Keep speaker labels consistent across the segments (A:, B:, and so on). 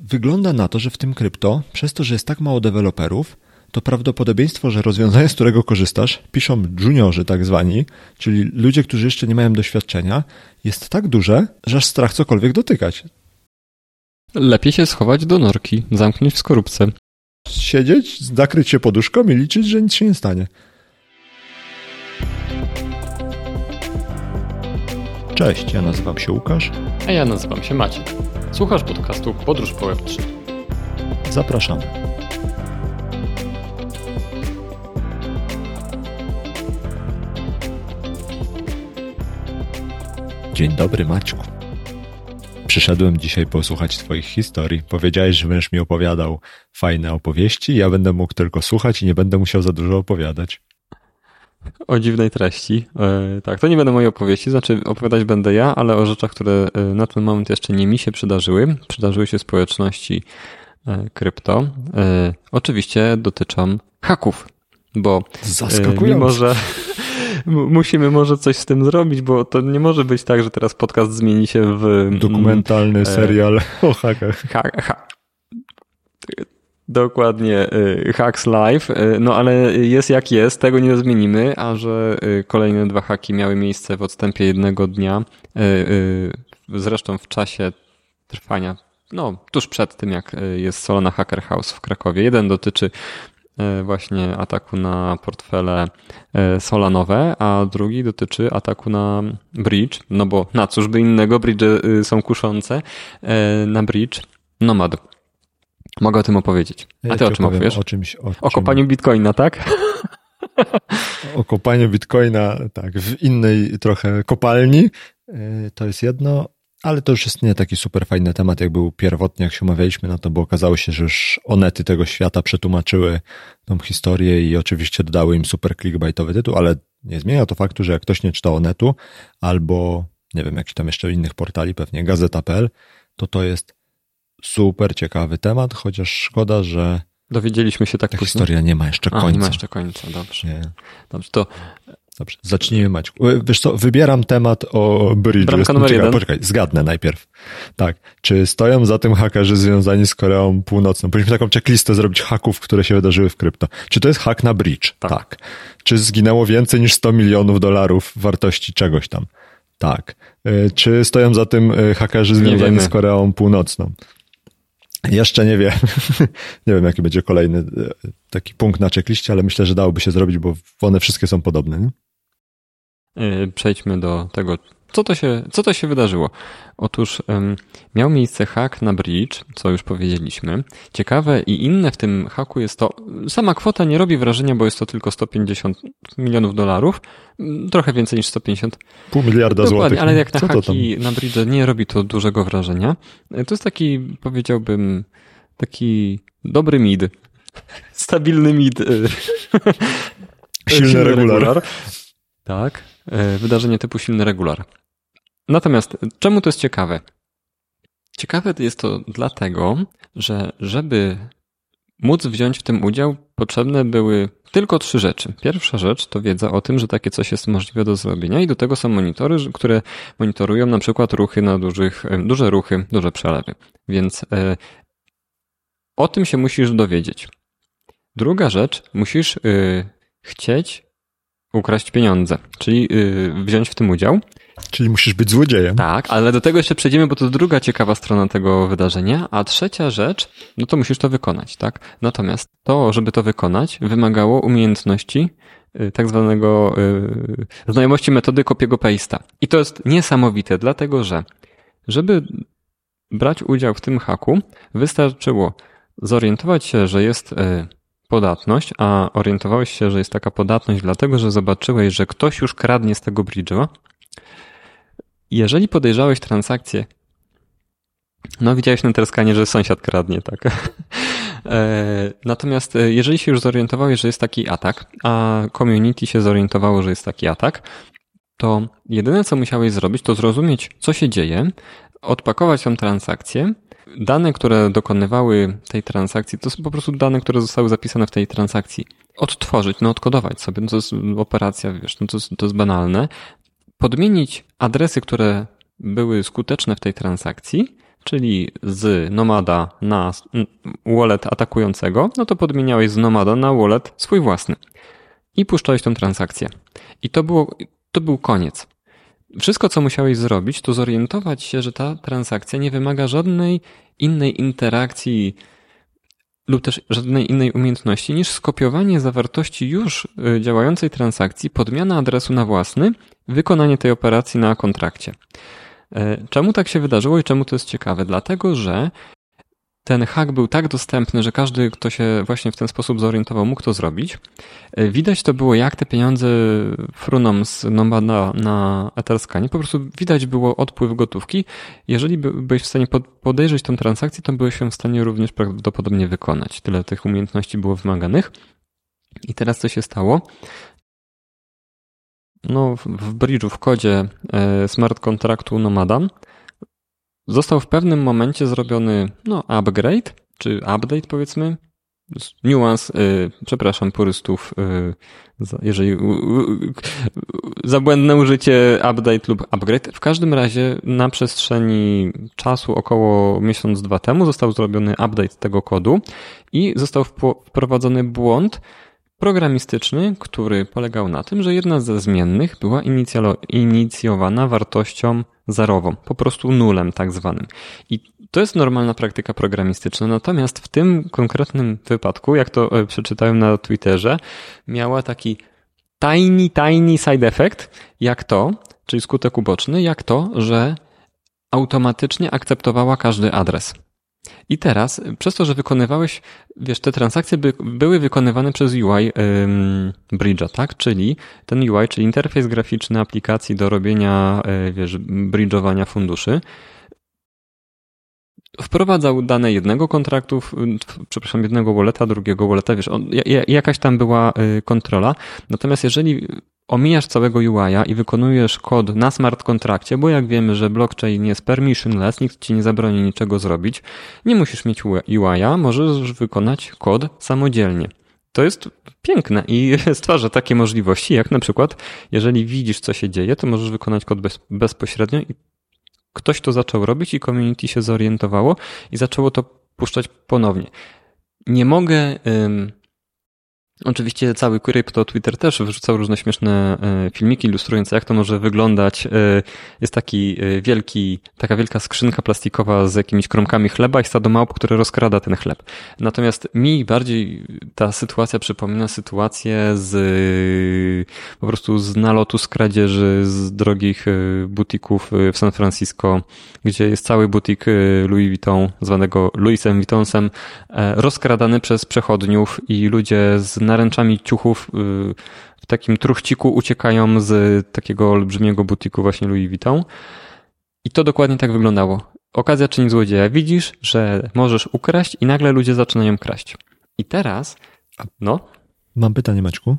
A: wygląda na to, że w tym krypto, przez to, że jest tak mało deweloperów, to prawdopodobieństwo, że rozwiązanie, z którego korzystasz, piszą juniorzy tak zwani, czyli ludzie, którzy jeszcze nie mają doświadczenia, jest tak duże, że aż strach cokolwiek dotykać.
B: Lepiej się schować do norki, zamknąć w skorupce.
A: Siedzieć, zakryć się poduszką i liczyć, że nic się nie stanie. Cześć, ja nazywam się Łukasz.
B: A ja nazywam się Maciek. Słuchasz podcastu Podróż po Web3.
A: Zapraszamy. Dzień dobry, Maćku. Przyszedłem dzisiaj posłuchać Twoich historii. Powiedziałeś, że będziesz mi opowiadał fajne opowieści. Ja będę mógł tylko słuchać i nie będę musiał za dużo opowiadać.
B: O dziwnej treści. E, tak, to nie będą moje opowieści, znaczy opowiadać będę ja, ale o rzeczach, które e, na ten moment jeszcze nie mi się przydarzyły. Przydarzyły się społeczności e, krypto. Oczywiście dotyczą haków, bo mimo, że musimy może coś z tym zrobić, bo to nie może być tak, że teraz podcast zmieni się w...
A: Dokumentalny serial o hakach. Ha, ha,
B: Dokładnie, y, Hacks Live, y, no ale jest jak jest, tego nie zmienimy, a że y, kolejne dwa haki miały miejsce w odstępie jednego dnia, zresztą w czasie trwania, no tuż przed tym jak jest Solana Hacker House w Krakowie. Jeden dotyczy właśnie ataku na portfele solanowe, a drugi dotyczy ataku na bridge, no bo na cóż by innego, bridge są kuszące, na bridge Nomad. Mogę o tym opowiedzieć. A ty ja o czym opowiesz?
A: O czymś. O,
B: o kopaniu bitcoina, tak?
A: o kopaniu bitcoina, tak, w innej trochę kopalni. E, to jest jedno, ale to już jest nie taki super fajny temat, jak był pierwotnie, jak się umawialiśmy na to, bo okazało się, że już onety tego świata przetłumaczyły tą historię i oczywiście dodały im super clickbaitowy tytuł, ale nie zmienia to faktu, że jak ktoś nie czyta onetu albo, nie wiem, jakichś tam jeszcze innych portali, pewnie gazeta.pl, to to jest super ciekawy temat, chociaż szkoda, że
B: Dowiedzieliśmy się tak
A: Ta historia nie ma jeszcze końca. A,
B: nie ma jeszcze końca, dobrze. Nie. Dobrze, to...
A: Dobrze, zacznijmy Maćku. Wiesz co, wybieram temat o bridge.
B: Bramka numer jeden.
A: Poczekaj, zgadnę najpierw. Tak. Czy stoją za tym hakerzy związani z Koreą Północną? Powinniśmy taką checklistę zrobić haków, które się wydarzyły w krypto. Czy to jest hak na bridge?
B: Tak. tak.
A: Czy zginęło więcej niż 100 milionów dolarów wartości czegoś tam? Tak. E, czy stoją za tym e, hakerzy związani z Koreą Północną? Jeszcze nie wiem. nie wiem, jaki będzie kolejny e, taki punkt na checkliście, ale myślę, że dałoby się zrobić, bo one wszystkie są podobne. Nie?
B: E, przejdźmy do tego, co to się, co to się wydarzyło. Otóż um, miał miejsce hak na bridge, co już powiedzieliśmy. Ciekawe i inne w tym haku jest to, sama kwota nie robi wrażenia, bo jest to tylko 150 milionów dolarów, trochę więcej niż 150.
A: Pół miliarda
B: Dokładnie,
A: złotych.
B: ale jak na haki na bridge nie robi to dużego wrażenia. To jest taki, powiedziałbym, taki dobry mid. Stabilny mid.
A: Silny regular.
B: Tak, e, wydarzenie typu silny regular. Natomiast czemu to jest ciekawe? Ciekawe jest to dlatego, że żeby móc wziąć w tym udział, potrzebne były tylko trzy rzeczy. Pierwsza rzecz to wiedza o tym, że takie coś jest możliwe do zrobienia i do tego są monitory, które monitorują na przykład ruchy na dużych, e, duże ruchy, duże przelewy. Więc e, o tym się musisz dowiedzieć. Druga rzecz, musisz e, chcieć ukraść pieniądze, czyli yy, wziąć w tym udział.
A: Czyli musisz być złodziejem.
B: Tak, ale do tego jeszcze przejdziemy, bo to druga ciekawa strona tego wydarzenia. A trzecia rzecz, no to musisz to wykonać, tak? Natomiast to, żeby to wykonać, wymagało umiejętności yy, tak zwanego yy, znajomości metody kopiego paste'a. I to jest niesamowite, dlatego że żeby brać udział w tym haku, wystarczyło zorientować się, że jest yy, podatność, a orientowałeś się, że jest taka podatność dlatego, że zobaczyłeś, że ktoś już kradnie z tego bridge'a, jeżeli podejrzałeś transakcję, no widziałeś na Terskanie, że sąsiad kradnie, tak. E, natomiast e, jeżeli się już zorientowałeś, że jest taki atak, a community się zorientowało, że jest taki atak, to jedyne co musiałeś zrobić, to zrozumieć, co się dzieje, odpakować tą transakcję dane, które dokonywały tej transakcji, to są po prostu dane, które zostały zapisane w tej transakcji. Odtworzyć, no odkodować sobie, no to jest operacja, wiesz, no to jest, to jest banalne. Podmienić adresy, które były skuteczne w tej transakcji czyli z nomada na wallet atakującego, no to podmieniałeś z nomada na wallet swój własny i puszczałeś tą transakcję. I to, było, to był koniec. Wszystko, co musiałeś zrobić, to zorientować się, że ta transakcja nie wymaga żadnej innej interakcji lub też żadnej innej umiejętności niż skopiowanie zawartości już y, działającej transakcji, podmiana adresu na własny, wykonanie tej operacji na kontrakcie. E, czemu tak się wydarzyło i czemu to jest ciekawe? Dlatego, że ten hack był tak dostępny, że każdy, kto się właśnie w ten sposób zorientował, mógł to zrobić. E, widać to było, jak te pieniądze fruną z Nomada na Etherscanie. Po prostu widać było odpływ gotówki. Jeżeli byłeś w stanie podejrzeć tą transakcję, to byłeś ją w stanie również prawdopodobnie wykonać. Tyle tych umiejętności było wymaganych. I teraz co się stało? No, w bridge'u, w kodzie e, smart kontraktu Nomada został w pewnym momencie zrobiony no, upgrade, czy update powiedzmy, niuans, yy, przepraszam purystów, yy, jeżeli yy, za błędne użycie update lub upgrade. W każdym razie na przestrzeni czasu około miesiąc, dwa temu został zrobiony update tego kodu i został wprowadzony błąd, programistyczny, który polegał na tym, że jedna ze zmiennych była inicjowana wartością zerową, po prostu nulem tak zwanym. I to jest normalna praktyka programistyczna, natomiast w tym konkretnym wypadku, jak to e, przeczytałem na Twitterze, miała taki tiny, tiny side effect, jak to, czyli skutek uboczny, jak to, że automatycznie akceptowała każdy adres. I teraz, przez to, że wykonywałeś, wiesz, te transakcje by, były wykonywane przez UI ym, Bridge'a, tak? Czyli ten UI, czyli interfejs graficzny aplikacji do robienia, y, wiesz, bridge'owania funduszy, wprowadzał dane jednego kontraktu, przepraszam, jednego walleta, drugiego walleta, wiesz, on, jakaś tam była y, kontrola. Natomiast jeżeli omijasz całego UI-a i wykonujesz kod na smart kontrakcie, bo jak wiemy, że blockchain jest permissionless, nikt ci nie zabroni niczego zrobić, nie musisz mieć UI-a, możesz wykonać kod samodzielnie. To jest piękne i stwarza takie możliwości, jak na przykład, jeżeli widzisz, co się dzieje, to możesz wykonać kod bez, bezpośrednio i ktoś to zaczął robić i community się zorientowało i zaczęło to puszczać ponownie. Nie mogę Oczywiście cały krypto Twitter też wrzucał różne śmieszne e, filmiki ilustrujące, jak to może wyglądać. E, jest taki e, wielki, taka wielka skrzynka plastikowa z jakimiś kromkami chleba i stado małp, które rozkrada ten chleb. Natomiast mi bardziej ta sytuacja przypomina sytuację z po prostu z nalotu, z kradzieży, z drogich butików w San Francisco, gdzie jest cały butik Louis Vuitton, zwanego Louisem Vuittonsem, rozkradany przez przechodniów i ludzie z naręczami ciuchów y, w takim truchciku uciekają z takiego olbrzymiego butiku właśnie Louis Vuitton. I to dokładnie tak wyglądało. Okazja czyni złodzieja. Widzisz, że możesz ukraść i nagle ludzie zaczynają kraść. I teraz, no.
A: Mam pytanie, Maćku.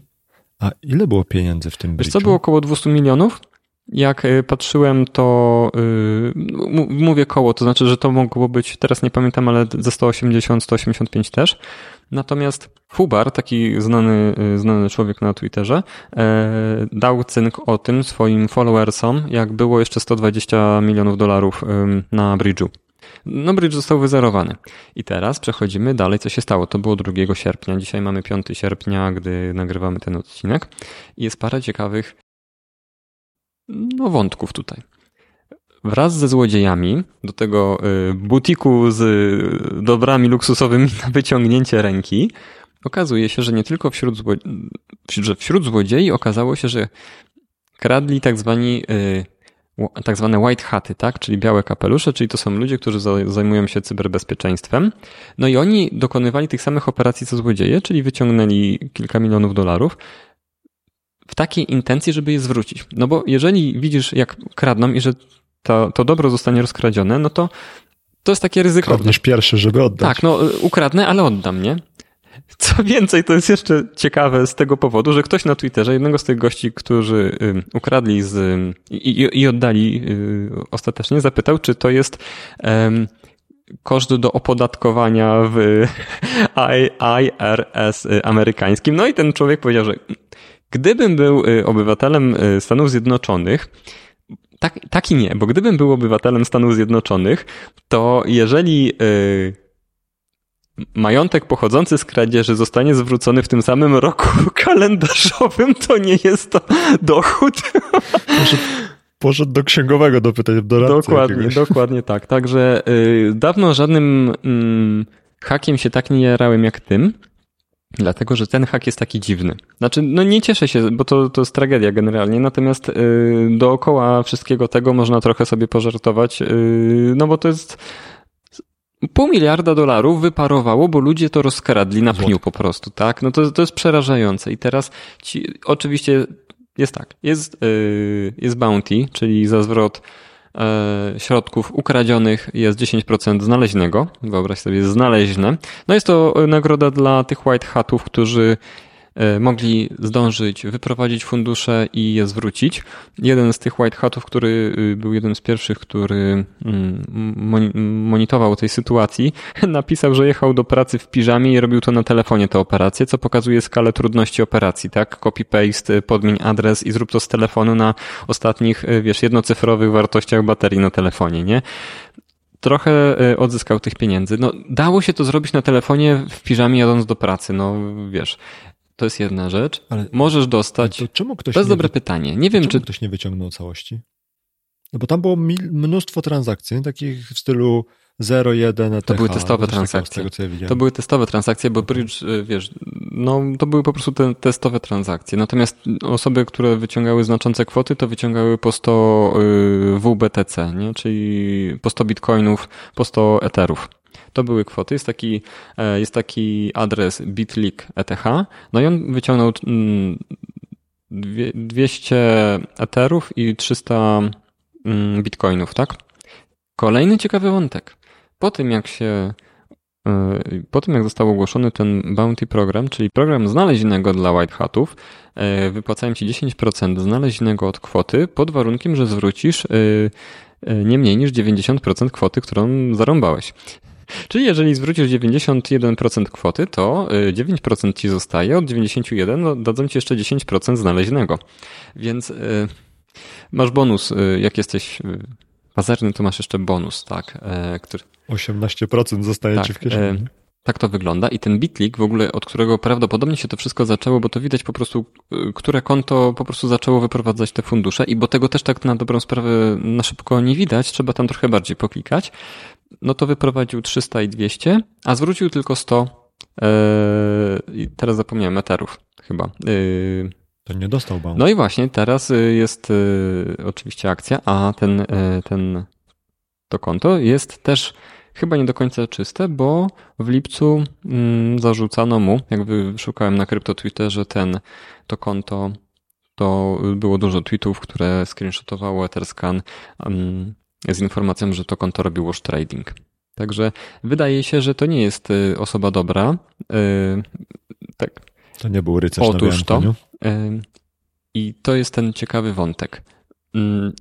A: A ile było pieniędzy w tym
B: Wiesz co, było około 200 milionów. Jak y, patrzyłem, to yy, mówię koło, to znaczy, że to mogło być, teraz nie pamiętam, ale ze 180, 185 też. Natomiast Hubar, taki znany, y, znany człowiek na Twitterze, e, dał cynk o tym swoim followersom, jak było jeszcze 120 milionów dolarów na bridge'u. No, bridge został wyzerowany. I teraz przechodzimy dalej, co się stało. To było 2 sierpnia. Dzisiaj mamy 5 sierpnia, gdy nagrywamy ten odcinek. I jest parę ciekawych no, wątków tutaj. Wraz ze złodziejami do tego y, butiku z dobrami luksusowymi na wyciągnięcie ręki okazuje się, że nie tylko wśród, że wśród złodziei okazało się, że kradli tak zwani y, tak zwane white haty, tak? czyli białe kapelusze, czyli to są ludzie, którzy zajmują się cyberbezpieczeństwem. No i oni dokonywali tych samych operacji co złodzieje, czyli wyciągnęli kilka milionów dolarów, w takiej intencji, żeby je zwrócić. No bo jeżeli widzisz, jak kradną i że to, to dobro zostanie rozkradzione, no to to jest takie ryzyko.
A: Kradniesz pierwszy, żeby oddać.
B: Tak, no ukradnę, ale oddam, nie? Co więcej, to jest jeszcze ciekawe z tego powodu, że ktoś na Twitterze, jednego z tych gości, którzy ukradli z, i, i, oddali y, ostatecznie, zapytał, czy to jest um, koszt do opodatkowania w IRS amerykańskim. No i ten człowiek powiedział, że Gdybym był y, obywatelem y, Stanów Zjednoczonych, tak, tak i nie, bo gdybym był obywatelem Stanów Zjednoczonych, to jeżeli yy, majątek pochodzący z kradzieży zostanie zwrócony w tym samym roku kalendarzowym, to nie jest to dochód.
A: Poszedł, poszedł do księgowego dopytać doradcy
B: Dokładnie,
A: jakiegoś.
B: dokładnie tak. Także yy, dawno żadnym yy, hakiem się tak nie jarałem jak tym. Dlatego, że ten hak jest taki dziwny. Znaczy, no nie cieszę się, bo to, to jest tragedia generalnie, natomiast yy, dookoła wszystkiego tego można trochę sobie pożartować, yy, no bo to jest pół miliarda dolarów wyparowało, bo ludzie to rozkradli na pniu po prostu, tak? No to, to jest przerażające. I teraz ci, oczywiście jest tak, jest, yy, jest bounty, czyli za zwrot środków ukradzionych jest 10% znaleźnego. Wyobraź sobie, znaleźne. No jest to nagroda dla tych white hatów, którzy E, mogli zdążyć wyprowadzić fundusze i je zwrócić. Jeden z tych white hatów, który y, był jeden z pierwszych, który mm, monitorował tej sytuacji, napisał, że jechał do pracy w piżamie i robił to na telefonie te operacje, co pokazuje skalę trudności operacji, tak? Copy-paste, podmień adres i zrób to z telefonu na ostatnich, y, wiesz, jednocyfrowych wartościach baterii na telefonie, nie? trochę y, odzyskał tych pieniędzy. No, dało się to zrobić na telefonie w piżamie jadąc do pracy, no wiesz. To jest jedna rzecz. Ale Możesz dostać. To czemu ktoś to jest dobre wy... pytanie. Nie wiem,
A: czy. ktoś nie wyciągnął całości? No bo tam było mnóstwo transakcji, takich w stylu 0,1 ETH.
B: To były testowe transakcje. Tego, to były testowe transakcje, bo Bridge, y, wiesz, no to były po prostu te testowe transakcje. Natomiast osoby, które wyciągały znaczące kwoty, to wyciągały po 100 y, WBTC, nie? czyli po 100 bitcoinów, po 100 etherów. To były kwoty. Jest taki, e, jest taki adres bitlik ETH. No i on wyciągnął 200 mm, eterów i 300 mm, bitcoinów, tak? Kolejny ciekawy wątek. Po tym jak się e, po tym, jak został ogłoszony ten Bounty program, czyli program znalezinego dla White Hatów, e, wypłacałem Ci 10% znalezinego od kwoty pod warunkiem, że zwrócisz nie mniej niż 90% kwoty, którą zarąbałeś. Czyli jeżeli zwrócisz 91% kwoty, to 9% y, ci zostaje, od 91 no, dadzą ci jeszcze 10% znaleźnego. Więc y, masz bonus, y, jak jesteś pazerny, to masz jeszcze bonus, tak?
A: Który... 18% zostaje tak, ci w kieszeni.
B: Tak to wygląda i ten bitlik w ogóle, od którego prawdopodobnie się to wszystko zaczęło, bo to widać po prostu, które konto po prostu zaczęło wyprowadzać te fundusze i bo tego też tak na dobrą sprawę na szybko nie widać, trzeba tam trochę bardziej poklikać no to wyprowadził 300 i 200, a zwrócił tylko 100, yy, teraz zapomniałem, eterów chyba. Yy,
A: to nie dostał bounty.
B: No i właśnie, teraz y, jest yy, oczywiście akcja, a ten, ten, to konto jest też chyba nie do końca czyste, bo w lipcu mm, zarzucano mu, jakby szukałem na krypto Twitterze, ten, to konto to było dużo tweetów, które screenshotowało Etherscan um, z informacją, że to konto robiło trading. Także wydaje się, że to nie jest y, osoba dobra. Y, tak.
A: To nie był rycerz
B: Otóż na to. Y, I to jest ten ciekawy wątek. Mm,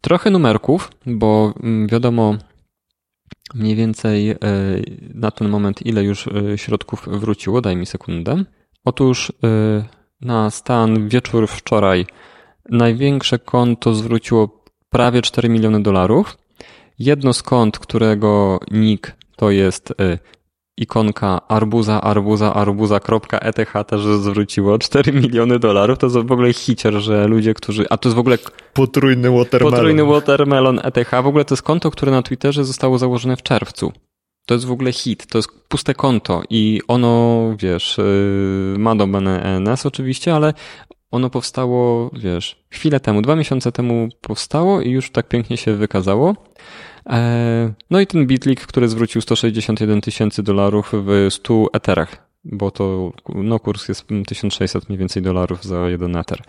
B: trochę numerków, bo mm, wiadomo mniej więcej na ten moment, ile już środków wróciło. Daj mi sekundę. Otóż na stan wieczór wczoraj największe konto zwróciło prawie 4 miliony dolarów. Jedno z kont, którego nick to jest y, ikonka arbuza, arbuza, arbuza.eth też zwróciło 4 miliony dolarów. To jest w ogóle hicier, że ludzie, którzy... A to jest w ogóle...
A: Potrójny watermelon.
B: Potrójny watermelon ETH. W ogóle to jest konto, które na Twitterze zostało założone w czerwcu. To jest w ogóle hit, to jest puste konto i ono, wiesz, y, ma domenę ENS oczywiście, ale ono powstało, wiesz, chwilę temu, dwa miesiące temu powstało i już tak pięknie się wykazało. E, no i ten Bitlik, który zwrócił 161 tysięcy dolarów w 100 eterach, bo to no, kurs jest 1600 mniej więcej dolarów za jeden eter.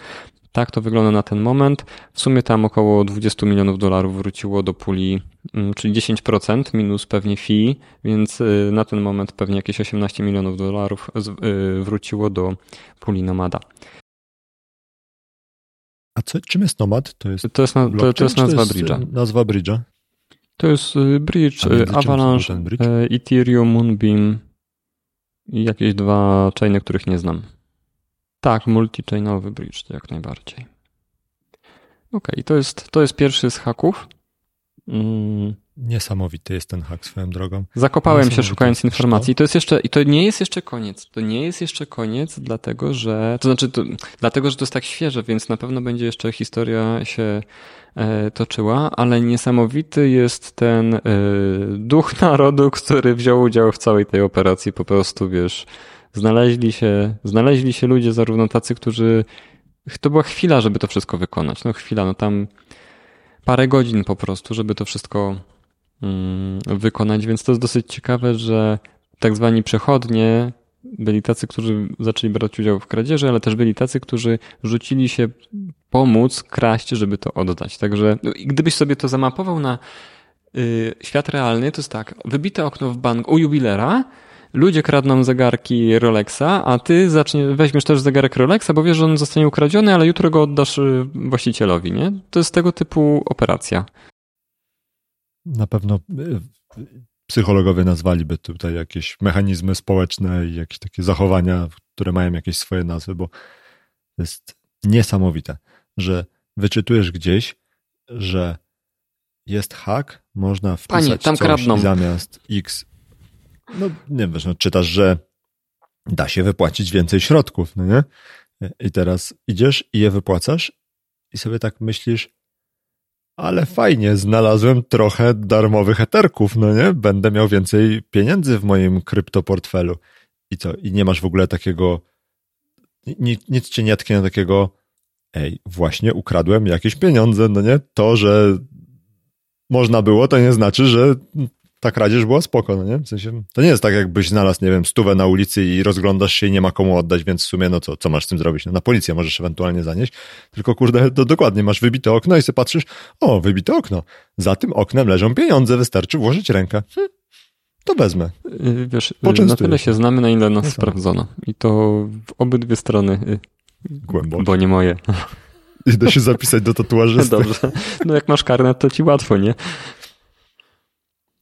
B: Tak to wygląda na ten moment. W sumie tam około 20 milionów dolarów wróciło do puli, mm, czyli 10% minus pewnie fee, więc y, na ten moment pewnie jakieś 18 milionów dolarów y, wróciło do puli Nomada.
A: A co, czym jest Nomad? To jest,
B: to jest, na, to, to jest nazwa bridge'a.
A: Nazwa bridge'a.
B: To jest y, bridge, y, Avalanche, bridge? Ethereum, Moonbeam i jakieś dwa chainy, których nie znam. Tak, multi-chainowy bridge, to jak najbardziej. okay, to, jest, to jest pierwszy z haków.
A: Mm. Niesamowity jest ten hak swoją drogą.
B: Zakopałem się szukając informacji. To jest jeszcze, i to nie jest jeszcze koniec. To nie jest jeszcze koniec, dlatego że, to znaczy, to, dlatego, że to jest tak świeże, więc na pewno będzie jeszcze historia się e, toczyła, ale niesamowity jest ten e, duch narodu, który wziął udział w całej tej operacji. Po prostu, wiesz, znaleźli się, znaleźli się ludzie, zarówno tacy, którzy, to była chwila, żeby to wszystko wykonać. No chwila, no tam parę godzin po prostu, żeby to wszystko Mm, wykonać, więc to jest dosyć ciekawe, że tak zwani przechodnie byli tacy, którzy zaczęli brać udział w kradzieży, ale też byli tacy, którzy rzucili się pomóc kraść, żeby to oddać. Także no gdybyś sobie to zamapował na y, świat realny, to jest tak, wybite okno w banku u jubilera, ludzie kradną zegarki Rolexa, a ty zacznie, weźmiesz też zegarek Rolexa, bo wiesz, że on zostanie ukradziony, ale jutro go oddasz y, właścicielowi, nie? To jest tego typu operacja
A: na pewno e, psychologowie nazwaliby tutaj jakieś mechanizmy społeczne i jakieś takie zachowania, które mają jakieś swoje nazwy, bo to jest niesamowite, że wyczytujesz gdzieś, że jest hack, można wpisać tam coś kradną. zamiast X. No nie wiesz, no, czytasz, że da się wypłacić więcej środków, no nie? I teraz idziesz i je wypłacasz i sobie tak myślisz, ale fajnie, znalazłem trochę darmowych eterków, no nie? Będę miał więcej pieniędzy w moim kryptoportfelu. I co? I nie masz w ogóle takiego, nic, nic cię nie tknie takiego, ej, właśnie ukradłem jakieś pieniądze, no nie? To, że można było, to nie znaczy, że ta kradzież była spoko, no nie? W sensie, to nie jest tak, jakbyś znalazł, nie wiem, stówę na ulicy i rozglądasz się i nie ma komu oddać, więc w sumie, no co, co masz z tym zrobić? No, na policję możesz ewentualnie zanieść, tylko kurde, to dokładnie, masz wybite okno i sobie patrzysz, o, wybite okno, za tym oknem leżą pieniądze, wystarczy włożyć rękę. Hm, to wezmę.
B: Y, wiesz, y, na tyle się znamy, na ile nas nie sprawdzono. I to w obydwie strony. Y, Głęboko. Bo nie moje.
A: Idę się zapisać do tatuażysty.
B: Dobrze. No jak masz karnet, to ci łatwo, nie?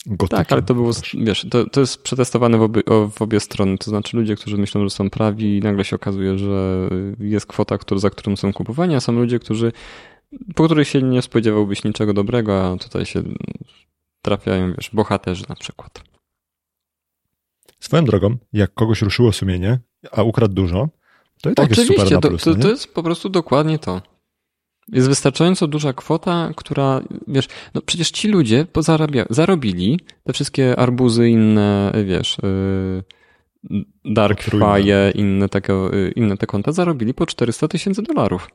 B: Gotykiem. Tak, ale to było, wiesz, to, to jest przetestowane w obie, w obie strony. To znaczy ludzie, którzy myślą, że są prawi i nagle się okazuje, że jest kwota, który, za którą są kupowani, a są ludzie, którzy, po których się nie spodziewałbyś niczego dobrego, a tutaj się trafiają, wiesz, bohaterzy na przykład.
A: Swoją drogą, jak kogoś ruszyło sumienie, a ukradł dużo, to i tak
B: Oczywiście,
A: jest super na plus,
B: to, to, to jest po prostu dokładnie to. Jest wystarczająco duża kwota, która, wiesz, no przecież ci ludzie pozarabia, zarobili te wszystkie arbuzy, inne, wiesz, yy, Darkfire, inne, takie, yy, inne te konta zarobili po 400 tysięcy dolarów.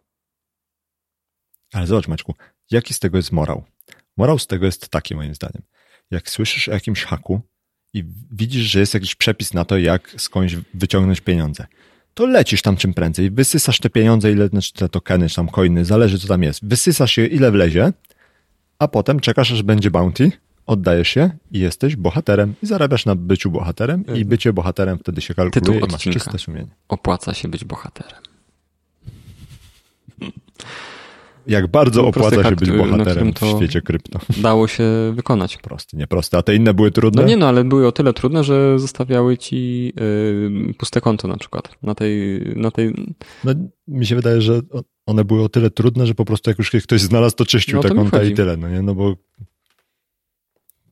A: Ale zobacz Maćku, jaki z tego jest morał? Morał z tego jest taki moim zdaniem. Jak słyszysz o jakimś haku i widzisz, że jest jakiś przepis na to, jak skądś wyciągnąć pieniądze, to lecisz tam czym prędzej, wysysasz te pieniądze, ile, znaczy te tokeny, czy tam coiny, zależy co tam jest, wysysasz je ile wlezie, a potem czekasz aż będzie bounty, oddajesz je i jesteś bohaterem i zarabiasz na byciu bohaterem i mhm. bycie bohaterem wtedy się kalkuluje Tytuł i masz czyste sumienie.
B: Opłaca się być bohaterem.
A: Jak bardzo opłaca się być bohaterem w świecie krypto.
B: Dało się wykonać.
A: Prosty, nieproste. A te inne były trudne?
B: No nie no, ale były o tyle trudne, że zostawiały ci yy, puste konto na przykład. Na tej, na tej...
A: No, mi się wydaje, że one były o tyle trudne, że po prostu jak już ktoś znalazł, to czyścił no, te konta i tyle, no nie? No bo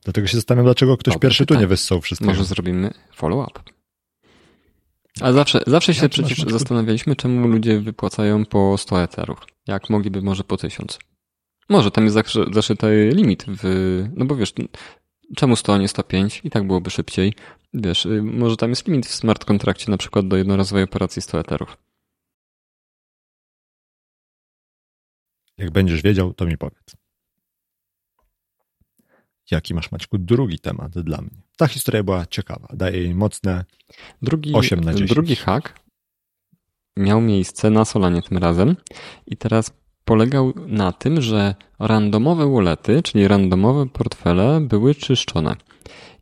A: dlatego się zastanawiam, dlaczego ktoś Dobre pierwszy pytanie. tu nie wyssał wszystkiego.
B: Może zrobimy follow-up. A zawsze, zawsze się przecież zastanawialiśmy, czemu ludzie wypłacają po 100 eterów jak mogliby może po tysiąc. Może tam jest zaszyty limit w, no bo wiesz, czemu 100, nie 105 i tak byłoby szybciej. Wiesz, y, może tam jest limit w smart kontrakcie na przykład do jednorazowej operacji 100 eterów.
A: Jak będziesz wiedział, to mi powiedz. Jaki masz, Maćku, drugi temat dla mnie? Ta historia była ciekawa. Daje jej mocne drugi, 8 na 10.
B: Drugi hak miał miejsce na Solanie tym razem i teraz polegał na tym, że randomowe wallety, czyli randomowe portfele były czyszczone.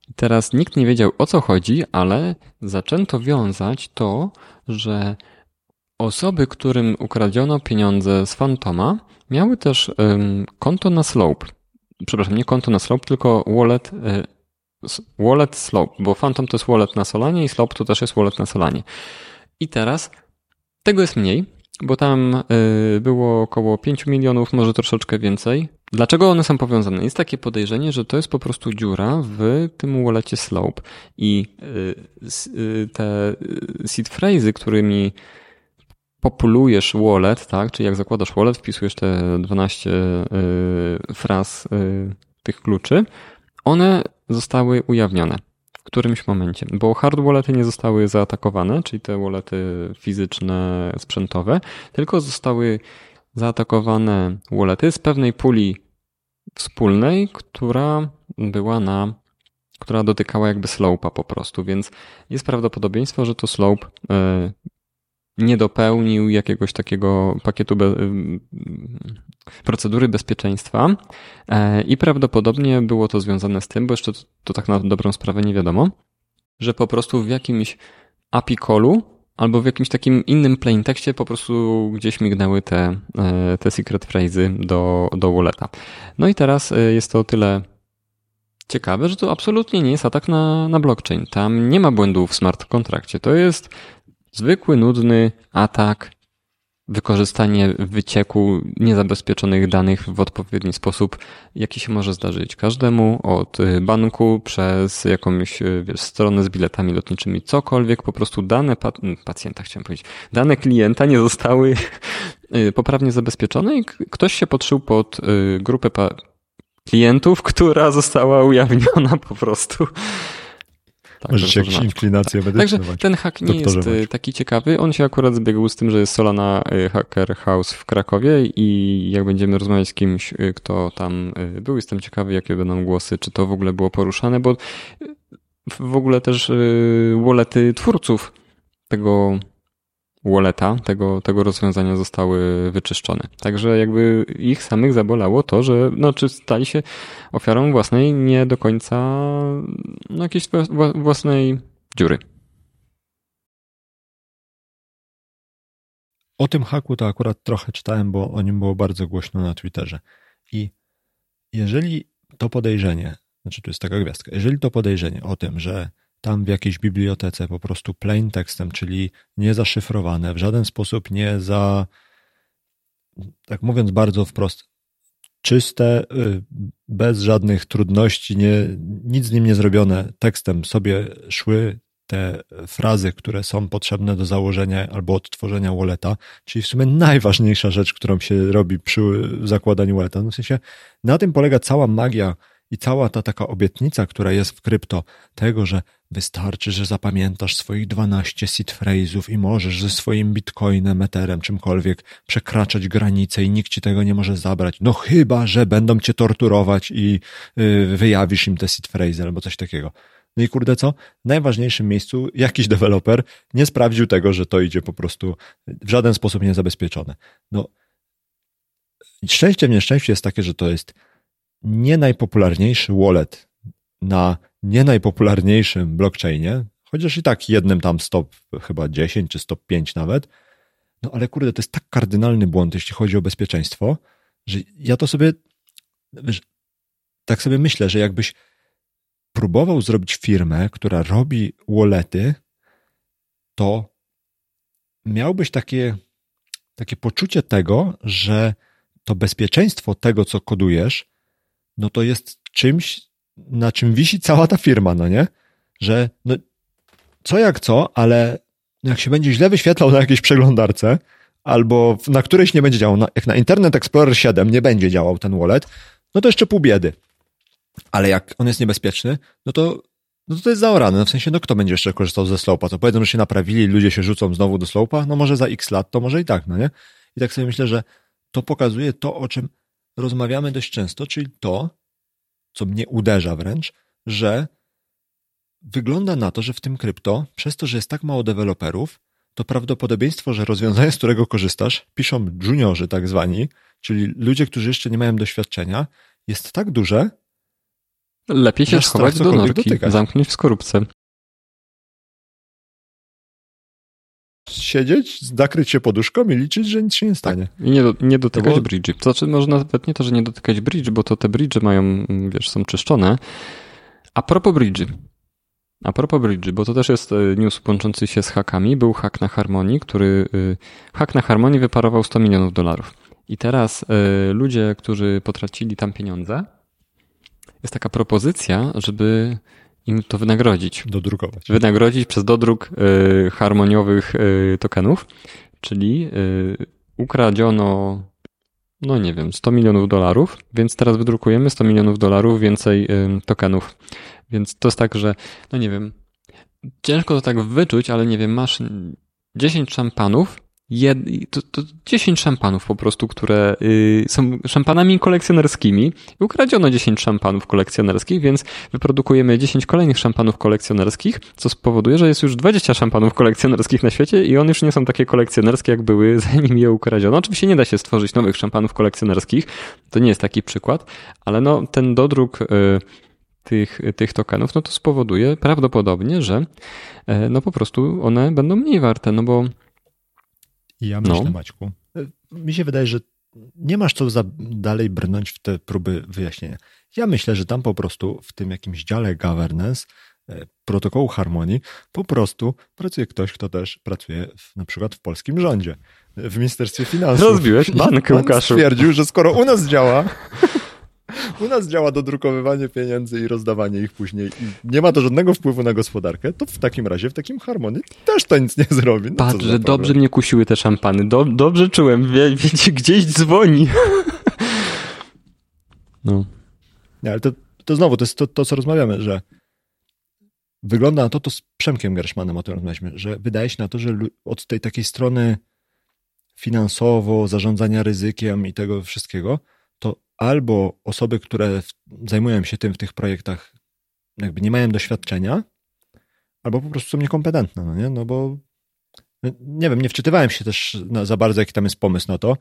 B: I teraz nikt nie wiedział o co chodzi, ale zaczęto wiązać to, że osoby, którym ukradziono pieniądze z Fantoma, miały też um, konto na Slope. Przepraszam, nie konto na Slope, tylko wallet, y, wallet Slope, bo Phantom to jest wallet na Solanie i Slope to też jest wallet na Solanie. I teraz tego jest mniej. bo tam y, było około 5 milionów, może troszeczkę więcej. Dlaczego one są powiązane? Jest takie podejrzenie, że to jest po prostu dziura w tym walletie Slope i y, te seed phrases, którymi populujesz wallet, tak, czyli jak zakładasz wallet, wpisujesz te 12 fraz tych kluczy, one zostały ujawnione w którymś momencie, bo hard wallety nie zostały zaatakowane, czyli te wallety fizyczne, sprzętowe, tylko zostały zaatakowane wallety z pewnej puli wspólnej, która była na, która dotykała jakby slope'a po prostu, więc jest prawdopodobieństwo, że to slope e, nie dopełnił jakiegoś takiego pakietu be procedury bezpieczeństwa e, i prawdopodobnie było to związane z tym, bo jeszcze to, to tak na dobrą sprawę nie wiadomo, że po prostu w jakimś API callu albo w jakimś takim innym plaintekście po prostu gdzieś mignęły te, e, te secret phrases do, do walleta. No i teraz e, jest to o tyle ciekawe, że to absolutnie nie jest atak na, na blockchain. Tam nie ma błędów w smart kontrakcie. To jest zwykły, nudny atak wykorzystanie wycieku niezabezpieczonych danych w odpowiedni sposób, jaki się może zdarzyć każdemu, od y, banku przez jakąś y, wiesz, stronę z biletami lotniczymi, cokolwiek, po prostu dane pa pacjenta, chciałem powiedzieć, dane klienta nie zostały y, poprawnie zabezpieczone i ktoś się podszył pod grupę klientów, która została ujawniona po prostu
A: tak, inklinacje medyczne.
B: Także ten hack nie jest y, taki ciekawy. On się akurat zbiegł z tym, że jest Solana y, Hacker House w Krakowie i jak będziemy rozmawiać z kimś, y, kto tam był, jestem ciekawy, jakie będą głosy, czy to w ogóle było poruszane, bo w ogóle też wallety twórców tego walleta, tego, tego rozwiązania zostały wyczyszczone. Także jakby ich samych zabolało to, że no, czy stali się ofiarą własnej nie do końca no, jakiejś własnej dziury.
A: O tym haku to akurat trochę czytałem, bo o nim było bardzo głośno na Twitterze. I jeżeli to podejrzenie, znaczy tu jest taka gwiazdka, jeżeli to podejrzenie o tym, że tam w jakiejś bibliotece po prostu plain tekstem, czyli nie zaszyfrowane, w żaden sposób nie za, tak mówiąc bardzo wprost, czyste, y, bez żadnych trudności, nie, nic z nim nie zrobione, tekstem sobie szły te frazy, które są potrzebne do założenia albo odtworzenia walleta, czyli w sumie najważniejsza rzecz, którą się robi przy zakładaniu walleta. No w sensie na tym polega cała magia i cała ta taka obietnica, która jest w krypto, tego, że wystarczy, że zapamiętasz swoich 12 seed phrase'ów i możesz ze swoim bitcoinem, eterem, czymkolwiek przekraczać granice i nikt ci tego nie może zabrać. No chyba, że będą cię torturować i yy, wyjawisz im te seed phrase albo coś takiego. No i kurde co? W najważniejszym miejscu jakiś deweloper nie sprawdził tego, że to idzie po prostu w żaden sposób niezabezpieczone. No, szczęście w nieszczęściu jest takie, że to jest nie najpopularniejszy wallet na nie najpopularniejszym blockchainie, chociaż i tak jednym tam stop chyba 10 czy stop 5 nawet, no ale kurde, to jest tak kardynalny błąd, jeśli chodzi o bezpieczeństwo, że ja to sobie, wiesz, tak sobie myślę, że jakbyś próbował zrobić firmę, która robi wallety, to miałbyś takie, takie poczucie tego, że to bezpieczeństwo tego, co kodujesz, no to jest czymś, na czym wisi cała ta firma, no nie? Że no, co jak co, ale jak się będzie źle wyświetlał na jakiejś przeglądarce, albo na którejś nie będzie działał, jak na Internet Explorer 7 nie będzie działał ten wallet, no to jeszcze pół biedy. Ale jak on jest niebezpieczny, no to, no to, jest zaorane. No w sensie, no kto będzie jeszcze korzystał ze Slopa? To powiedzą, że się naprawili, ludzie się rzucą znowu do Slopa, no może za x lat, to może i tak, no nie? I tak sobie myślę, że to pokazuje to, o czym rozmawiamy dość często, czyli to, co mnie uderza wręcz, że wygląda na to, że w tym krypto, przez to, że jest tak mało deweloperów, to prawdopodobieństwo, że rozwiązanie, z którego korzystasz, piszą juniorzy tak zwani, czyli ludzie, którzy jeszcze nie mają doświadczenia, jest tak duże.
B: Lepiej się schować do norki, dotykać. zamknąć w skorupce.
A: Siedzieć, zakryć się poduszką i liczyć, że nic się nie stanie.
B: Tak. I nie, do, nie dotykać bo... bridge'i. To znaczy, może nawet nie to, że nie dotykać bridge, bo to te bridge mają, wiesz, są czyszczone. A propos bridge'i. A propos Bridge, bo to też jest e, news łączący się z hakami. Był hak na Harmonii, który e, hak na Harmonii wyparował 100 milionów dolarów. I teraz e, ludzie, którzy potracili tam pieniądze, jest taka propozycja, żeby im to wynagrodzić.
A: Dodrukować.
B: Wynagrodzić przez dodruk harmoniowych tokenów, czyli ukradziono no nie wiem, 100 milionów dolarów, więc teraz wydrukujemy 100 milionów dolarów więcej tokenów. Więc to jest tak, że, no nie wiem, ciężko to tak wyczuć, ale nie wiem, masz 10 szampanów, jed, to, to 10 szampanów po prostu, które y, są szampanami kolekcjonerskimi. Ukradziono 10 szampanów kolekcjonerskich, więc wyprodukujemy 10 kolejnych szampanów kolekcjonerskich, co spowoduje, że jest już 20 szampanów kolekcjonerskich na świecie i one już nie są takie kolekcjonerskie, jak były zanim je ukradziono. Oczywiście nie da się stworzyć nowych szampanów kolekcjonerskich, to nie jest taki przykład, ale no ten dodruk y, tych, tych tokenów, no to spowoduje prawdopodobnie, że e, no po prostu one będą mniej warte, no bo
A: ja myślę, no. Maćku, mi się wydaje, że nie masz co za dalej brnąć w te próby wyjaśnienia. Ja myślę, że tam po prostu w tym jakimś dziale governance e, protokołu harmonii po prostu pracuje ktoś, kto też pracuje w, na przykład w polskim rządzie, w Ministerstwie Finansów.
B: Rozbiłeś bankę, Łukaszu.
A: stwierdził, że skoro u nas działa, u nas działa dodrukowywanie pieniędzy i rozdawanie ich później i nie ma to żadnego wpływu na gospodarkę, to w takim razie w takim harmonii też to nic nie zrobi. No,
B: Patrz, że dobrze mnie kusiły te szampany. Do, dobrze czułem, wie, wiecie, gdzieś dzwoni.
A: No. Nie, ale to, to znowu, to jest to, to, co rozmawiamy, że wygląda na to, to z Przemkiem Gerszmanem o tym rozmawialiśmy, że wydaje się na to, że od tej takiej strony finansowo, zarządzania ryzykiem i tego wszystkiego, albo osoby, które zajmują się tym w tych projektach, jakby nie mają doświadczenia, albo po prostu są niekompetentne, no nie? No bo no, nie wiem, nie wczytywałem się też za bardzo, jaki tam jest pomysł na to,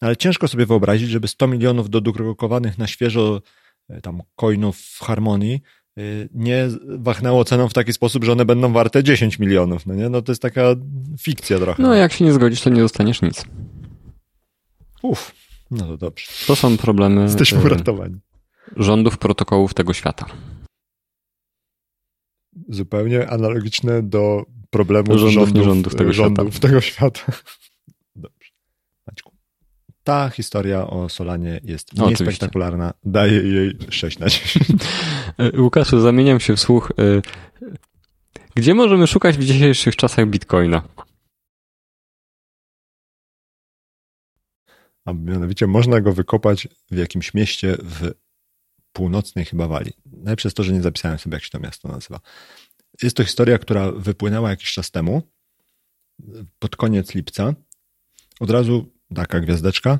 A: ale ciężko sobie wyobrazić, żeby 100 milionów dodrukowanych na świeżo e, tam coinów w harmonii e, nie wachnęło ceną w taki sposób, że one będą warte 10 milionów, no nie? No to jest taka fikcja trochę.
B: No jak się nie zgodzisz, to nie dostaniesz nic.
A: Uff. No to dobrze.
B: To są problemy.
A: Jesteśmy e, uratowani.
B: Rządów protokołów tego świata.
A: Zupełnie analogiczne do problemu rządów,
B: rządów, rządów tego rządów
A: świata. Tego świata. Dobrze. Maćku. Ta historia o Solanie jest no, niespektakularna. Daję jej 6 na 10.
B: E, Łukaszu, zamieniam się w słuch. E, gdzie możemy szukać w dzisiejszych czasach bitcoina?
A: A mianowicie można go wykopać w jakimś mieście w północnej chyba Walii. Najlepsze jest to, że nie zapisałem sobie, jak się to miasto nazywa. Jest to historia, która wypłynęła jakiś czas temu, pod koniec lipca. Od razu taka gwiazdeczka.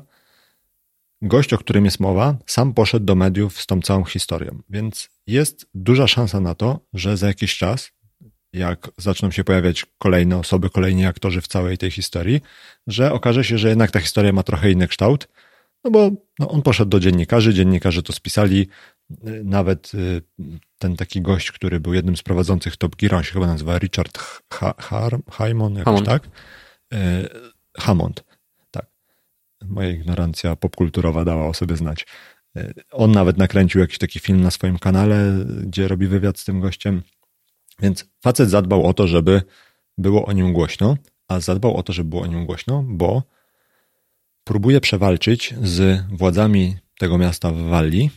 A: Gość, o którym jest mowa, sam poszedł do mediów z tą całą historią, więc jest duża szansa na to, że za jakiś czas jak zaczną się pojawiać kolejne osoby, kolejni aktorzy w całej tej historii, że okaże się, że jednak ta historia ma trochę inny kształt, no bo no, on poszedł do dziennikarzy, dziennikarze to spisali, nawet y, ten taki gość, który był jednym z prowadzących Top Gear, on się chyba nazywa Richard ha Har Hammond, jakoś Hammond. tak? Y, Hammond, tak. Moja ignorancja popkulturowa dała o sobie znać. Y, on nawet nakręcił jakiś taki film na swoim kanale, gdzie robi wywiad z tym gościem. Więc facet zadbał o to, żeby było o nim głośno, a zadbał o to, żeby było o nim głośno, bo próbuje przewalczyć z władzami tego miasta w Walii,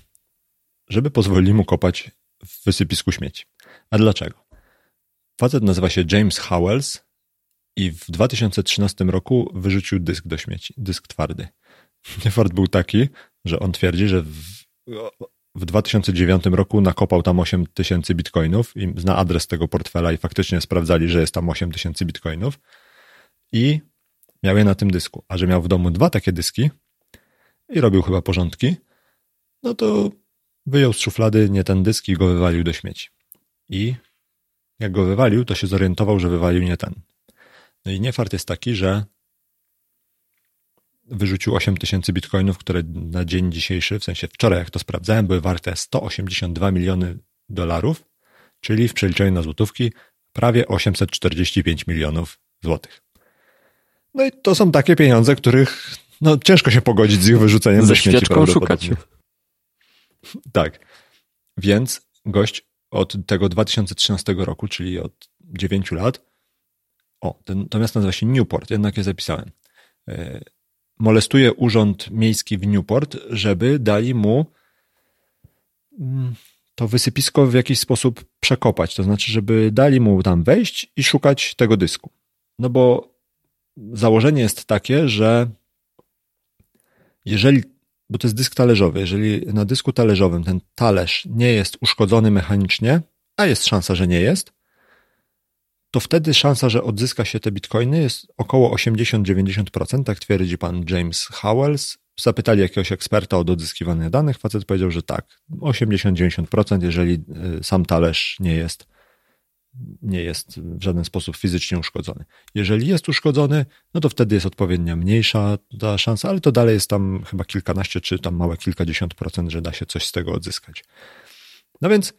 A: żeby pozwolili mu kopać w wysypisku śmieci. A dlaczego? Facet nazywa się James Howells i w 2013 roku wyrzucił dysk do śmieci, dysk twardy. Fakt był taki, że on twierdzi, że w, w 2009 roku nakopał tam 8 tysięcy bitcoinów i zna adres tego portfela i faktycznie sprawdzali, że jest tam 8 tysięcy bitcoinów i miał je na tym dysku. A że miał w domu dwa takie dyski i robił chyba porządki, no to wyjął z szuflady nie ten dysk i go wywalił do śmieci. I jak go wywalił, to się zorientował, że wywalił nie ten. No i niefart jest taki, że wyrzucił 8 tysięcy bitcoinów, które na dzień dzisiejszy, w sensie wczoraj jak to sprawdzałem, były warte 182 miliony dolarów, czyli w przeliczeniu na złotówki prawie 845 milionów złotych. No i to są takie pieniądze, których no, ciężko się pogodzić z ich wyrzuceniem
B: Ze
A: śmieci.
B: szukać.
A: Tak. Więc gość od tego 2013 roku, czyli od 9 lat. O, ten, to miasto nazywa się Newport, jednak je zapisałem. Molestuje urząd miejski w Newport, żeby dali mu mm, to wysypisko w jakiś sposób przekopać. To znaczy, żeby dali mu tam wejść i szukać tego dysku. No bo założenie jest takie, że jeżeli, bo to jest dysk talerzowy, jeżeli na dysku talerzowym ten talerz nie jest uszkodzony mechanicznie, a jest szansa, że nie jest, to wtedy szansa, że odzyska się te bitcoiny jest około 80-90%, tak twierdzi pan James Howells. Zapytali jakiegoś eksperta od odzyskiwanych danych, facet powiedział, że tak, 80-90%, jeżeli y, sam talerz nie jest nie jest w żaden sposób fizycznie uszkodzony. Jeżeli jest uszkodzony, no to wtedy jest odpowiednia mniejsza ta szansa, ale to dalej jest tam chyba kilkanaście, czy tam małe kilkadziesiąt procent, że da się coś z tego odzyskać. No więc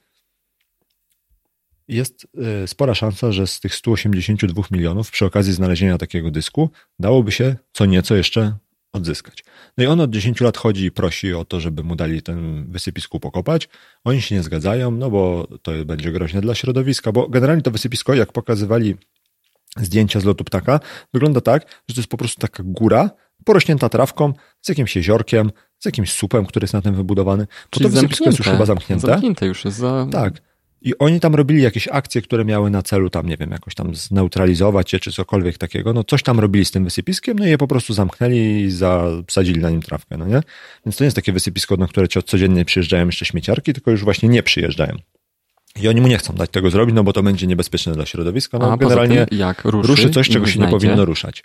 A: jest e, spora szansa, że z tych 182 milionów przy okazji znalezienia takiego dysku dałoby się co nieco jeszcze odzyskać. No i on od 10 lat chodzi i prosi o to, żeby mu dali ten wysypisku pokopać. Oni się nie zgadzają, no bo to będzie groźne dla środowiska, bo generalnie to wysypisko, jak pokazywali zdjęcia z lotu ptaka, wygląda tak, że to jest po prostu taka góra porośnięta trawką, z jakimś jeziorkiem, z jakimś supem, który jest na tym wybudowany.
B: Bo to wysypisko jest już chyba zamknięte. Zamknięte już jest za...
A: Tak. I oni tam robili jakieś akcje, które miały na celu tam, nie wiem, jakoś tam zneutralizować je, czy cokolwiek takiego. No coś tam robili z tym wysypiskiem, no i je po prostu zamknęli i zasadzili na nim trawkę, no nie? Więc to nie jest takie wysypisko, na które ci codziennie przyjeżdżają jeszcze śmieciarki, tylko już właśnie nie przyjeżdżają. I oni mu nie chcą dać tego zrobić, no bo to będzie niebezpieczne dla środowiska. No
B: A generalnie tym, jak ruszy,
A: ruszy coś, czego się nie powinno ruszać.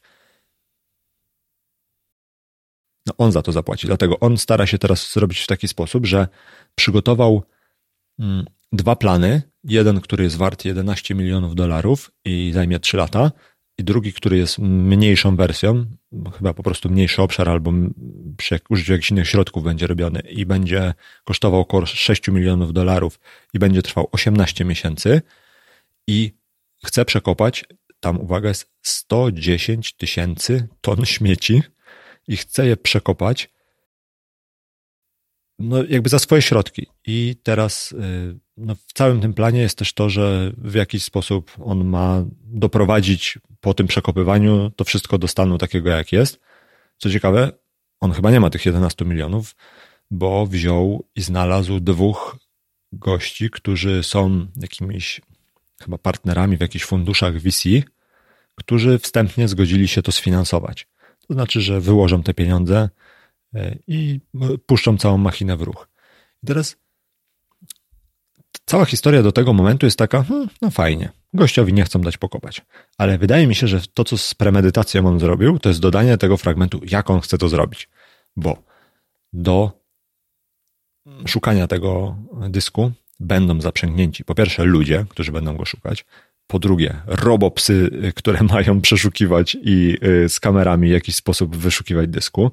A: No on za to zapłaci. Dlatego on stara się teraz zrobić w taki sposób, że przygotował mm, dwa plany. Jeden, który jest wart 11 milionów dolarów i zajmie 3 lata, i drugi, który jest mniejszą wersją, chyba po prostu mniejszy obszar, albo przy użyciu jakichś innych środków będzie robiony i będzie kosztował około 6 milionów dolarów i będzie trwał 18 miesięcy. I chce przekopać, tam uwaga, jest 110 tysięcy ton śmieci i chce je przekopać no, jakby za swoje środki. I teraz y, no, w całym tym planie jest też to, że w jakiś sposób on ma doprowadzić po tym przekopywaniu to wszystko do stanu takiego, jak jest. Co ciekawe, on chyba nie ma tych 11 milionów, bo wziął i znalazł dwóch gości, którzy są jakimiś chyba partnerami w jakichś funduszach VC, którzy wstępnie zgodzili się to sfinansować. To znaczy, że wyłożą te pieniądze e, i puszczą całą machinę w ruch. I teraz cała historia do tego momentu jest taka, hmm, no fajnie, gościowi nie chcą dać pokopać. Ale wydaje mi się, że to, co z premedytacją on zrobił, to jest dodanie tego fragmentu, jak on chce to zrobić. Bo do szukania tego dysku będą zaprzęgnięci po pierwsze ludzie, którzy będą go szukać, po drugie robopsy, które mają przeszukiwać i y, z kamerami w jakiś sposób wyszukiwać dysku.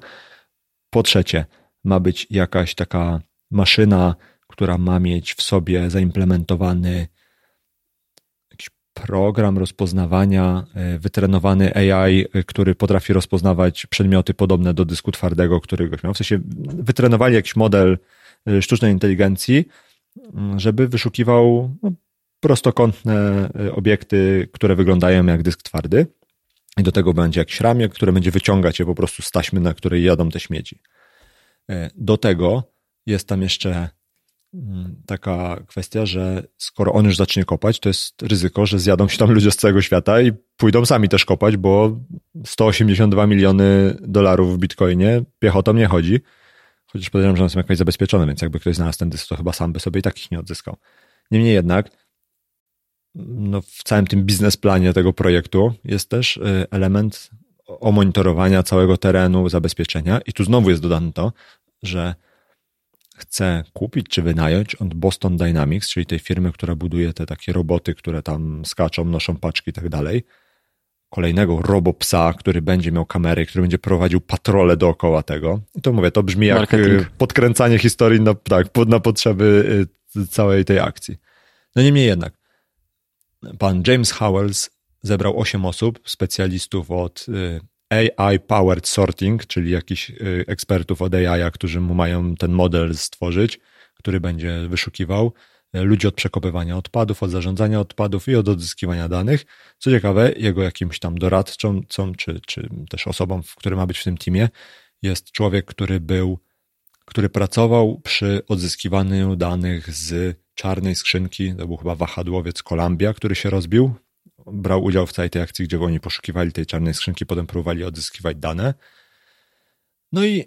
A: Po trzecie, ma być jakaś taka maszyna która ma mieć w sobie zaimplementowany jakiś program rozpoznawania, e, wytrenowany AI, e, który potrafi rozpoznawać przedmioty podobne do dysku twardego, którego miał. W sensie wytrenowali jakiś model e, sztucznej inteligencji, mm, żeby wyszukiwał no, prostokątne obiekty, które wyglądają jak dysk twardy. I do tego będzie jakiś ramię, które będzie wyciągać je po prostu z taśmy, na której jadą te śmieci. Do tego jest tam jeszcze taka kwestia, że skoro on już zacznie kopać, to jest ryzyko, że zjadą się tam ludzie z całego świata i pójdą sami też kopać, bo 182 miliony dolarów w bitcoinie piechotą nie chodzi. Chociaż podejrzewam, że one są jakoś zabezpieczone, więc jakby ktoś znalazł ten dysk, to chyba sam by sobie i takich nie odzyskał. Niemniej jednak, no w całym tym biznesplanie tego projektu jest też y, element omonitorowania całego terenu, zabezpieczenia i tu znowu jest dodane to, że chce kupić czy wynająć od Boston Dynamics, czyli tej firmy, która buduje te takie roboty, które tam skaczą, noszą paczki i tak dalej, kolejnego robopsa, który będzie miał kamery, który będzie prowadził patrole dookoła tego. I to mówię, to brzmi jak Marketing. podkręcanie historii na, tak, na potrzeby y, całej tej akcji. No niemniej jednak, pan James Howells zebrał 8 osób, specjalistów od y, AI-powered sorting, czyli jakichś y, ekspertów od AI, którzy mu mają ten model stworzyć, który będzie wyszukiwał. ludzi od przekopywania odpadów, od zarządzania odpadów i od odzyskiwania danych. Co ciekawe, jego jakimś tam doradcą, czy, czy też osobą, który ma być w tym teamie, jest człowiek, który był, który pracował przy odzyskiwaniu danych z czarnej skrzynki, to był chyba wahadłowiec Columbia, który się rozbił. Brał udział w całej tej akcji, gdzie oni poszukiwali tej czarnej skrzynki, potem próbowali odzyskiwać dane. No i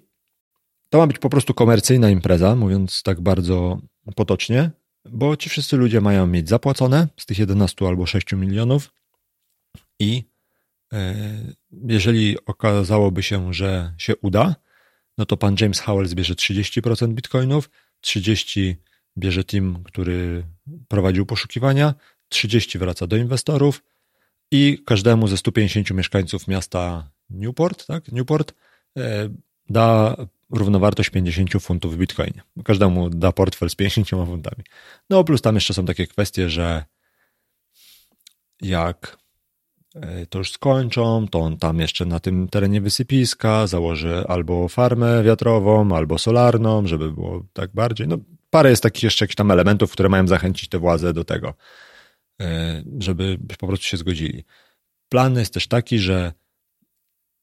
A: to ma być po prostu komercyjna impreza, mówiąc tak bardzo potocznie, bo ci wszyscy ludzie mają mieć zapłacone z tych 11 albo 6 milionów i e, jeżeli okazałoby się, że się uda, no to pan James Howell zbierze 30% bitcoinów, 30 bierze team, który prowadził poszukiwania, 30 wraca do inwestorów i każdemu ze 150 mieszkańców miasta Newport, tak? Newport e, da równowartość 50 funtów w bitcoinie. Każdemu da portfel z 50 funtami. No plus tam jeszcze są takie kwestie, że jak e, to już skończą, to on tam jeszcze na tym terenie wysypiska założy albo farmę wiatrową, albo solarną, żeby było tak bardziej. No, parę jest takich jeszcze jakichś tam elementów, które mają zachęcić te władze do tego, żeby po prostu się zgodzili. Plan jest też taki, że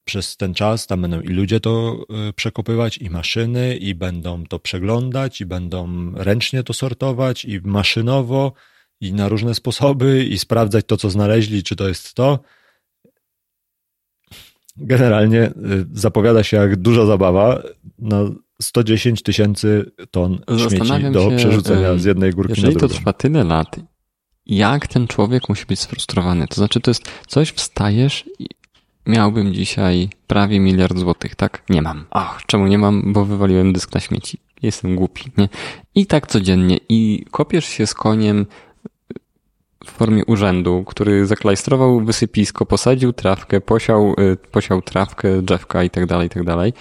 A: przez ten czas tam będą i ludzie to y, przekopywać, i maszyny, i będą to przeglądać, i będą ręcznie to sortować, i maszynowo, i na różne sposoby, i sprawdzać to, co znaleźli, czy to jest to. Generalnie y, zapowiada się jak duża zabawa na 110 tysięcy ton śmieci do przerzucenia z jednej górki na drugą.
B: Jeżeli to trwa tyle lat, jak ten człowiek musi być sfrustrowany? To znaczy, to jest coś, wstajesz i miałbym dzisiaj prawie miliard złotych, tak? Nie mam. Ach, czemu nie mam? Bo wywaliłem dysk na śmieci. Jestem głupi, nie? I tak codziennie. I kopiesz się z koniem w formie urzędu, który zaklajstrował wysypisko, posadził trawkę, posiał, y, posiał trawkę, drzewka i tak dalej, i tak dalej.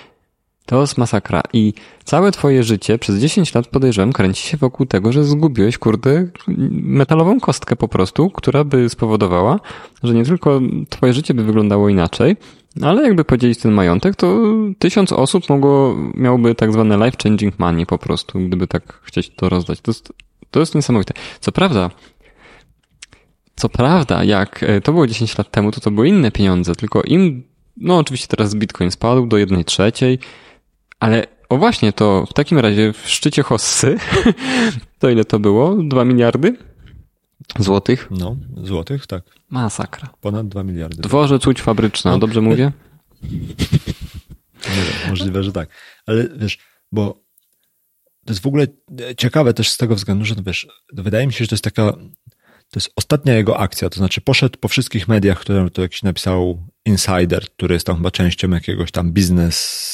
B: To jest masakra. I całe twoje życie przez 10 lat podejrzewam kręci się wokół tego, że zgubiłeś, kurde, metalową kostkę po prostu, która by spowodowała, że nie tylko twoje życie by wyglądało inaczej, ale jakby podzielić ten majątek, to tysiąc osób mogło, miałoby tak zwane life-changing money po prostu, gdyby tak chcieć to rozdać. To jest, to jest niesamowite. Co prawda, co prawda, jak e, to było 10 lat temu, to to były inne pieniądze, tylko im, no oczywiście teraz Bitcoin spadł do jednej trzeciej, ale o właśnie, to w takim razie w szczycie hossy, to ile to było? Dwa miliardy złotych?
A: No, złotych, tak.
B: Masakra.
A: Ponad dwa miliardy.
B: Dworzec Łódź Fabryczna, no, dobrze mówię?
A: Wiem, możliwe, że tak. Ale wiesz, bo to jest w ogóle ciekawe też z tego względu, że no wiesz, wydaje mi się, że to jest taka, to jest ostatnia jego akcja, to znaczy poszedł po wszystkich mediach, które to jakiś napisał Insider, który jest tam chyba częścią jakiegoś tam biznes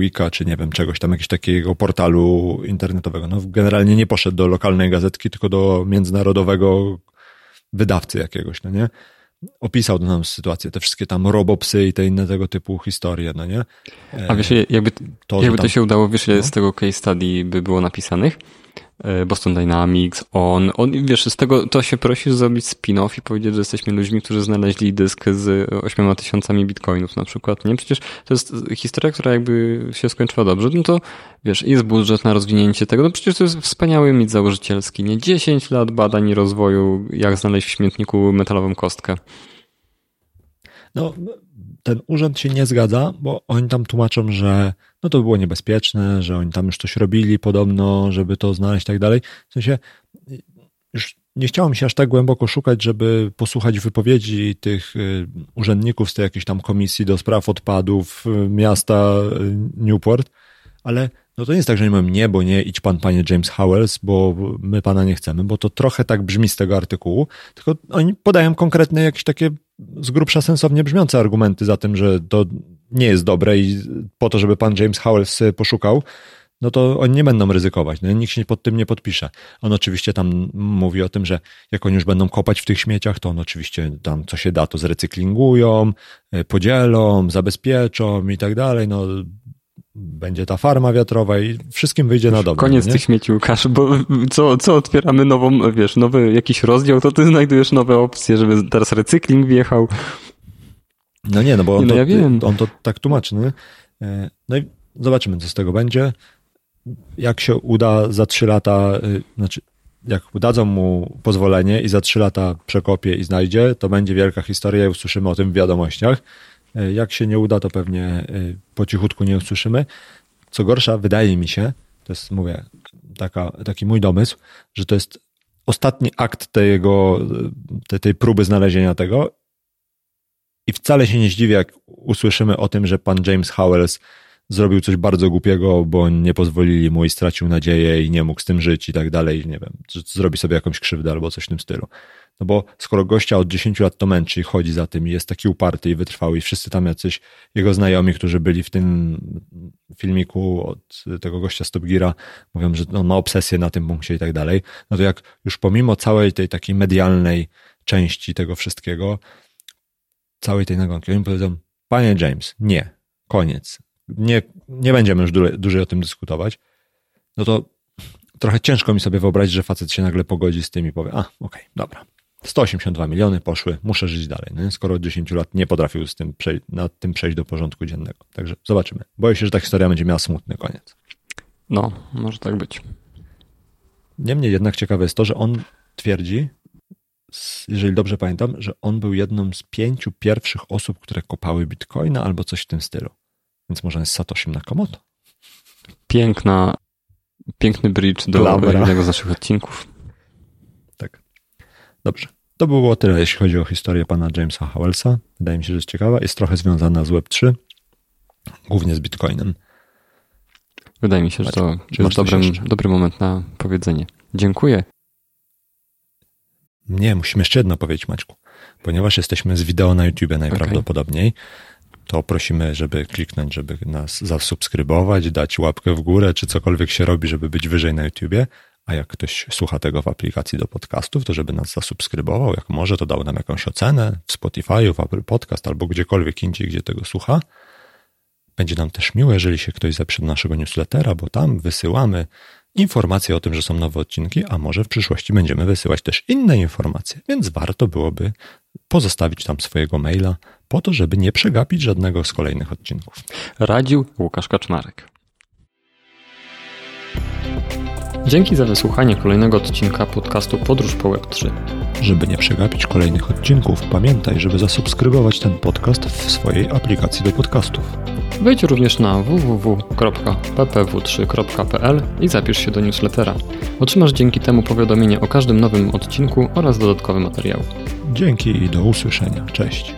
A: Wika, czy nie wiem, czegoś tam, jakiegoś takiego portalu internetowego. No, generalnie nie poszedł do lokalnej gazetki, tylko do międzynarodowego wydawcy jakiegoś, no nie? Opisał nam sytuację, te wszystkie tam robopsy i te inne tego typu historie, no nie?
B: A wiesz, jakby to, jakby tam... to się udało, wiesz, ile no? z tego case study by było napisanych? E, Boston Dynamics, on, on, wiesz, z tego to się prosi zrobić spin-off i powiedzieć, że jesteśmy ludźmi, którzy znaleźli dysk z 8 tysiącami bitcoinów na przykład, nie? Przecież to jest historia, która jakby się skończyła dobrze, no to wiesz, jest budżet na rozwinięcie tego, no przecież to jest wspaniały mit założycielski, nie? 10 lat badań i rozwoju, jak znaleźć w śmietniku metalową kostkę.
A: No, ten urząd się nie zgadza, bo oni tam tłumaczą, że no to było niebezpieczne, że oni tam już coś robili podobno, żeby to znaleźć i tak dalej. W sensie już nie chciało mi się aż tak głęboko szukać, żeby posłuchać wypowiedzi tych y, urzędników z tej jakiejś tam komisji do spraw odpadów y, miasta y, Newport, ale no to nie jest tak, że nie mówią nie, bo nie, idź pan, panie James Howells, bo my pana nie chcemy, bo to trochę tak brzmi z tego artykułu, tylko oni podają konkretne jakieś takie z grubsza sensownie brzmiące argumenty za tym, że to nie jest dobre i po to, żeby pan James Howells poszukał, no to oni nie będą ryzykować. No, nikt się pod tym nie podpisze. On oczywiście tam mówi o tym, że jak oni już będą kopać w tych śmieciach, to on oczywiście tam co się da, to zrecyklingują, podzielą, zabezpieczą i tak dalej. No, będzie ta farma wiatrowa i wszystkim wyjdzie na dobre.
B: Koniec
A: nie?
B: tych śmieci, Łukasz, bo co, co otwieramy nową, wiesz, nowy jakiś rozdział, to ty znajdujesz nowe opcje, żeby teraz recykling wjechał.
A: No nie, no bo on, no to, ja on to tak tłumaczy. Nie? E, no i zobaczymy, co z tego będzie. Jak się uda za trzy lata, e, znaczy jak dadzą mu pozwolenie i za trzy lata przekopie i znajdzie, to będzie wielka historia i usłyszymy o tym w wiadomościach. E, jak się nie uda, to pewnie e, po cichutku nie usłyszymy. Co gorsza, wydaje mi się, to jest, mówię, taka, taki mój domysł, że to jest ostatni akt tego, tej, tej próby znalezienia tego i wcale się nie zdziwię, jak usłyszymy o tym, że pan James Howells zrobił coś bardzo głupiego, bo nie pozwolili mu i stracił nadzieję i nie mógł z tym żyć i tak dalej, nie wiem, zrobi sobie jakąś krzywdę albo coś w tym stylu. No bo skoro gościa od 10 lat to męczy i chodzi za tym i jest taki uparty i wytrwały i wszyscy tam jacyś jego znajomi, którzy byli w tym filmiku od tego gościa Stop mówią, że on ma obsesję na tym punkcie i tak dalej, no to jak już pomimo całej tej takiej medialnej części tego wszystkiego, całej tej nagonki, oni powiedzą, panie James, nie, koniec, nie, nie będziemy już dłużej, dłużej o tym dyskutować, no to trochę ciężko mi sobie wyobrazić, że facet się nagle pogodzi z tym i powie, a, okej, okay, dobra, 182 miliony poszły, muszę żyć dalej. No, skoro od 10 lat nie potrafił z tym nad tym przejść do porządku dziennego. Także zobaczymy. Boję się, że ta historia będzie miała smutny koniec.
B: No, może tak być.
A: Niemniej jednak ciekawe jest to, że on twierdzi, jeżeli dobrze pamiętam, że on był jedną z pięciu pierwszych osób, które kopały bitcoina albo coś w tym stylu. Więc może jest Satoshi Nakamoto.
B: Piękna, piękny bridge do jednego z naszych odcinków.
A: Dobrze. To było tyle, jeśli chodzi o historię pana Jamesa Howellsa. Wydaje mi się, że jest ciekawa. Jest trochę związana z Web3, głównie z Bitcoinem.
B: Wydaje mi się, że to jest dobrym, dobry moment na powiedzenie. Dziękuję.
A: Nie, musimy jeszcze jedno powiedzieć, Maćku. Ponieważ jesteśmy z wideo na YouTube najprawdopodobniej, okay. to prosimy, żeby kliknąć, żeby nas zasubskrybować, dać łapkę w górę, czy cokolwiek się robi, żeby być wyżej na YouTubie. A jak ktoś słucha tego w aplikacji do podcastów, to żeby nas zasubskrybował, jak może, to dał nam jakąś ocenę w Spotify, w Apple Podcast albo gdziekolwiek indziej, gdzie tego słucha. Będzie nam też miło, jeżeli się ktoś zaprze do naszego newslettera, bo tam wysyłamy informacje o tym, że są nowe odcinki, a może w przyszłości będziemy wysyłać też inne informacje, więc warto byłoby pozostawić tam swojego maila po to, żeby nie przegapić żadnego z kolejnych odcinków.
B: Radził Łukasz Kaczmarek. Dzięki za wysłuchanie kolejnego odcinka podcastu Podróż po Web3.
A: Żeby nie przegapić kolejnych odcinków, pamiętaj, żeby zasubskrybować ten podcast w swojej aplikacji do podcastów.
B: Wejdź również na www.ppw3.pl i zapisz się do newslettera. Otrzymasz dzięki temu powiadomienie o każdym nowym odcinku oraz dodatkowe materiały.
A: Dzięki i do usłyszenia. Cześć.